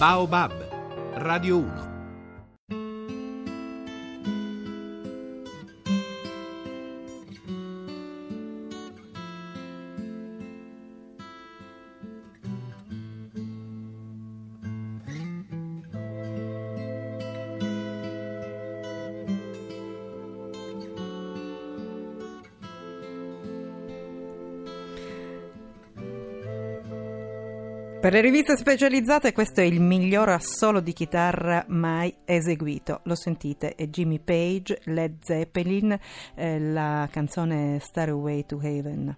Baobab, Radio 1. Per le riviste specializzate questo è il miglior assolo di chitarra mai eseguito. Lo sentite, è Jimmy Page, Led Zeppelin, eh, la canzone Starway to Heaven.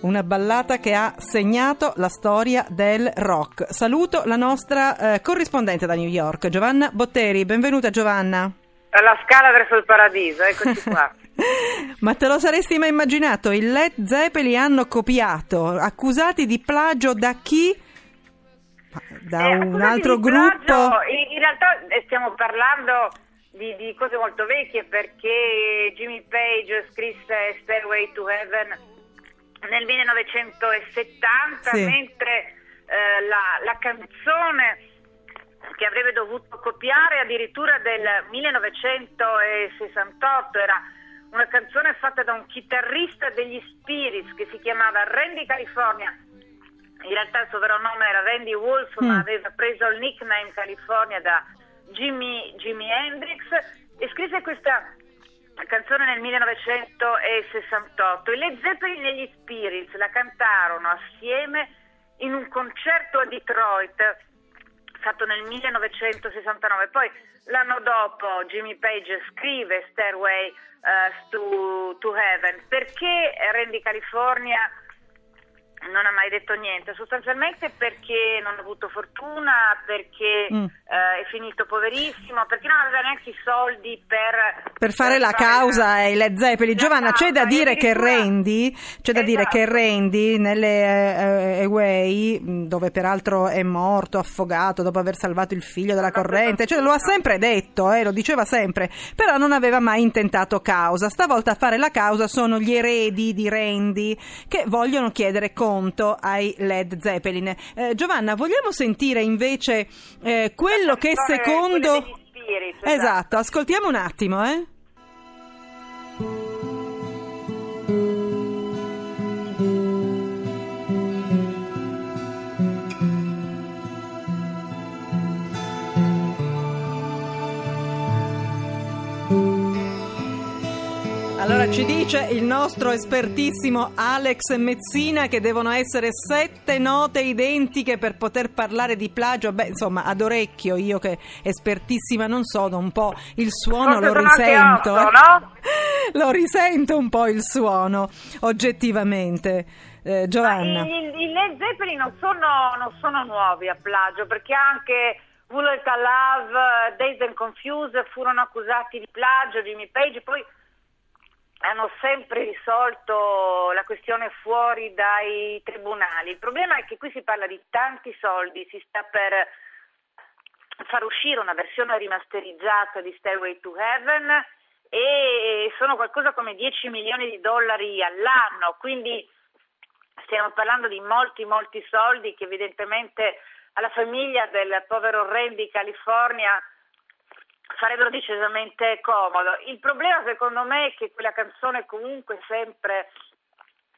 Una ballata che ha segnato la storia del rock. Saluto la nostra eh, corrispondente da New York, Giovanna Botteri. Benvenuta Giovanna. La scala verso il paradiso, eccoci qua. Ma te lo saresti mai immaginato? I Led Zeppelin hanno copiato, accusati di plagio da chi? Da Eh, un altro gruppo? plagio, in, in realtà eh, stiamo parlando di, di cose molto vecchie perché Jimmy Page scrisse Stairway to Heaven nel 1970, Sì. mentre eh, la, la canzone che avrebbe dovuto copiare addirittura del 1968 era una canzone fatta da un chitarrista degli Spirits che si chiamava Randy California. In realtà il suo vero nome era Randy Wolf, Mm. ma aveva preso il nickname California da Jimmy, Jimi Hendrix e scrisse questa canzone nel 1968. I Led Zeppelin e gli Spirits la cantarono assieme in un concerto a Detroit fatto nel 1969. Poi l'anno dopo Jimmy Page scrive Stairway eh, to, to Heaven perché Randy California non ha mai detto niente, sostanzialmente perché non ha avuto fortuna, perché Mm. eh, è finito poverissimo, perché non aveva neanche i soldi per... Per fare la causa ai Led Zeppelin. La Giovanna, c'è da causa, dire e che Randy, c'è da dire che Esatto. Randy nelle eh, Away, mh, dove peraltro è morto affogato dopo aver salvato il figlio dalla corrente, cioè lo ha sempre detto, eh, lo diceva sempre, però non aveva mai intentato causa. Stavolta a fare la causa sono gli eredi di Randy che vogliono chiedere conto ai Led Zeppelin. Eh, Giovanna, vogliamo sentire invece eh, quello che secondo... Spirits, Esatto, ascoltiamo un attimo, eh. Allora ci dice il nostro espertissimo Alex Mezzina che devono essere sette note identiche per poter parlare di plagio. Beh, insomma, ad orecchio, io che espertissima non sono, un po' il suono Forse lo risento. otto, eh. no? Lo risento un po' il suono, oggettivamente. Eh, Giovanna. I, i- Led Zeppelin non sono, non sono nuovi a plagio perché anche Bullet Love, Dazed and Confused furono accusati di plagio, Jimmy Page, poi hanno sempre risolto la questione fuori dai tribunali. Il problema è che qui si parla di tanti soldi, si sta per far uscire una versione rimasterizzata di Stairway to Heaven e sono qualcosa come 10 milioni di dollari all'anno, quindi stiamo parlando di molti molti soldi che evidentemente alla famiglia del povero Randy California farebbero decisamente comodo. Il problema secondo me è che quella canzone comunque sempre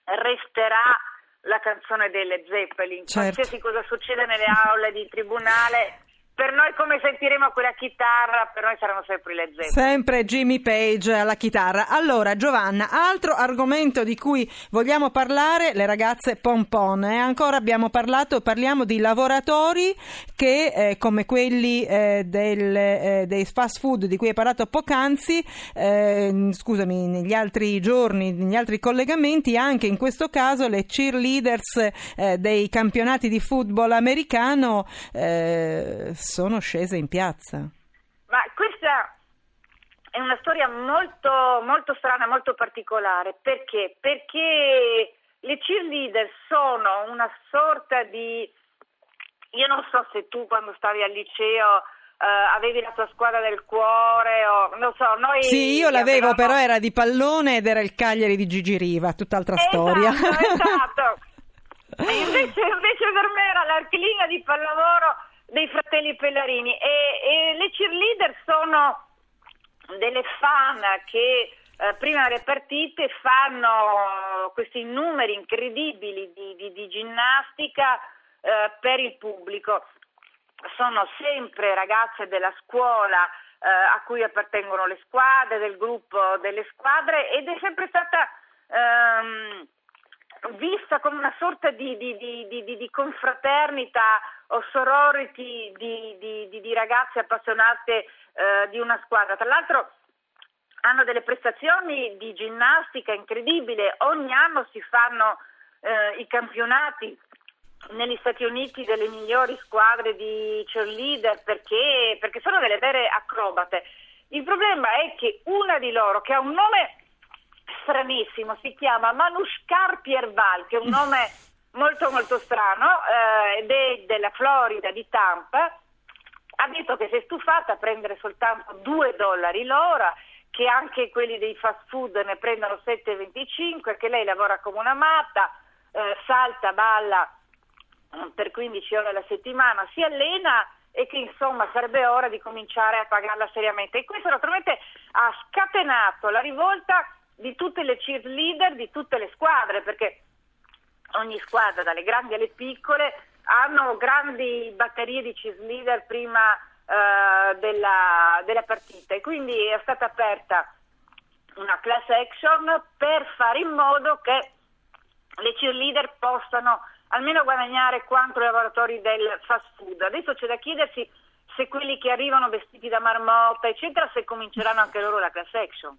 resterà la canzone delle Zeppelin. Certo. Qualsiasi cosa succede nelle aule di tribunale, per noi come sentiremo quella chitarra, per noi saranno sempre le Zeppelin. Sempre Jimmy Page alla chitarra. Allora, Giovanna, altro argomento di cui vogliamo parlare, le ragazze pompon. E ancora abbiamo parlato, parliamo di lavoratori che, eh, come quelli eh, del, eh, dei fast food di cui hai parlato poc'anzi, eh, scusami, negli altri giorni, negli altri collegamenti, anche in questo caso le cheerleaders eh, dei campionati di football americano eh, sono scese in piazza. Ma questa è una storia molto, molto strana, molto particolare. Perché? Perché le cheerleader sono una sorta di... Io non so se tu quando stavi al liceo eh, avevi la tua squadra del cuore o non so, noi Sì, io l'avevo, avevamo... però era di pallone ed era il Cagliari di Gigi Riva, tutt'altra esatto, storia. Esatto. E invece, invece per me era l'archilina di pallavolo dei fratelli Pellarini e, e le cheerleader sono delle fan che eh, prima delle partite fanno questi numeri incredibili di, di, di ginnastica eh, per il pubblico. Sono sempre ragazze della scuola eh, a cui appartengono le squadre, del gruppo delle squadre ed è sempre stata ehm, vista come una sorta di, di, di, di confraternita o sorority di, ragazze appassionate eh, di una squadra. Tra l'altro hanno delle prestazioni di ginnastica incredibili, ogni anno si fanno eh, i campionati negli Stati Uniti delle migliori squadre di cheerleader perché, perché sono delle vere acrobate. Il problema è che una di loro, che ha un nome stranissimo, si chiama Manushkar Pierval, che è un nome molto molto strano, eh, ed è della Florida, di Tampa, ha detto che si è stufata a prendere soltanto 2 dollari l'ora, che anche quelli dei fast food ne prendono 7,25, che lei lavora come una matta, eh, salta, balla mm, per 15 ore alla settimana, si allena e che insomma sarebbe ora di cominciare a pagarla seriamente. E questo naturalmente ha scatenato la rivolta di tutte le cheerleader, di tutte le squadre, perché ogni squadra, dalle grandi alle piccole, hanno grandi batterie di cheerleader prima eh, della, della partita e quindi è stata aperta una class action per fare in modo che le cheerleader possano almeno guadagnare quanto i lavoratori del fast food. Adesso c'è da chiedersi se quelli che arrivano vestiti da marmotta, eccetera, se cominceranno anche loro la class action.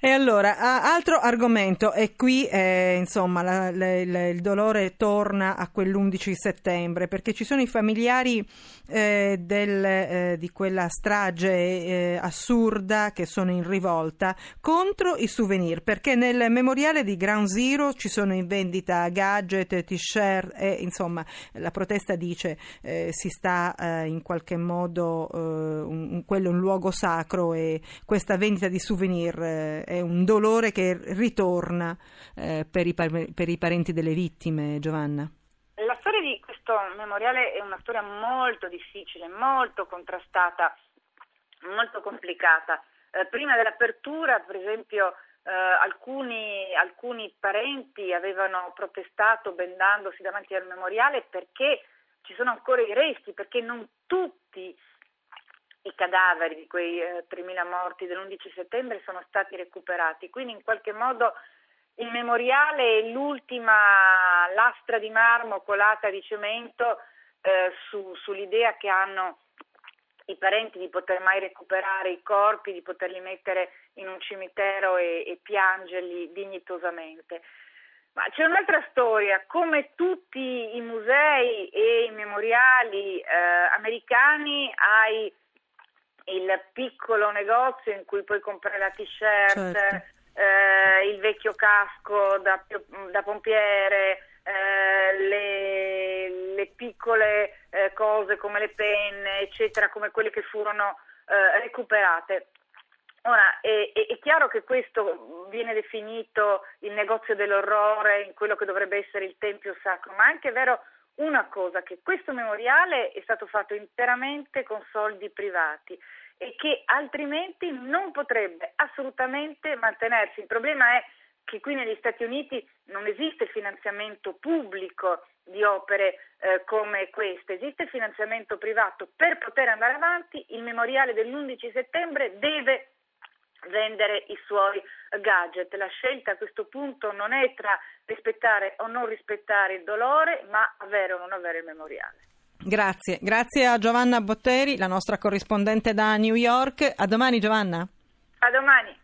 E allora, altro argomento, e qui eh, insomma la, la, la, il dolore torna a quell'11 settembre perché ci sono i familiari eh, del, eh, di quella strage eh, assurda che sono in rivolta contro i souvenir perché nel memoriale di Ground Zero ci sono in vendita gadget, t-shirt e insomma la protesta dice eh, si sta eh, in qualche modo, un, quello è un luogo sacro e questa vendita di souvenir è un dolore che ritorna eh, per, i, per, i, parenti delle vittime, Giovanna. La storia di questo memoriale è una storia molto difficile, molto contrastata, molto complicata. Eh, prima dell'apertura, per esempio, eh, alcuni, alcuni parenti avevano protestato bendandosi davanti al memoriale perché ci sono ancora i resti, perché non tutti i cadaveri di quei eh, 3.000 morti dell'11 settembre sono stati recuperati, quindi in qualche modo il memoriale è l'ultima lastra di marmo colata di cemento eh, su, sull'idea che hanno i parenti di poter mai recuperare i corpi, di poterli mettere in un cimitero e, e piangerli dignitosamente. Ma c'è un'altra storia, come tutti i musei e i memoriali eh, americani hai il piccolo negozio in cui puoi comprare la t-shirt, certo. eh, il vecchio casco da, da pompiere, eh, le, le, piccole eh, cose come le penne, eccetera, come quelle che furono eh, recuperate. Ora, è, è, chiaro che questo viene definito il negozio dell'orrore in quello che dovrebbe essere il tempio sacro, ma è anche vero una cosa, che questo memoriale è stato fatto interamente con soldi privati e che altrimenti non potrebbe assolutamente mantenersi. Il problema è che qui negli Stati Uniti non esiste finanziamento pubblico di opere eh, come queste, esiste finanziamento privato. Per poter andare avanti il memoriale dell'11 settembre deve vendere i suoi gadget. La scelta a questo punto non è tra rispettare o non rispettare il dolore, ma avere o non avere il memoriale. Grazie, grazie a Giovanna Botteri, la nostra corrispondente da New York. A domani Giovanna. A domani.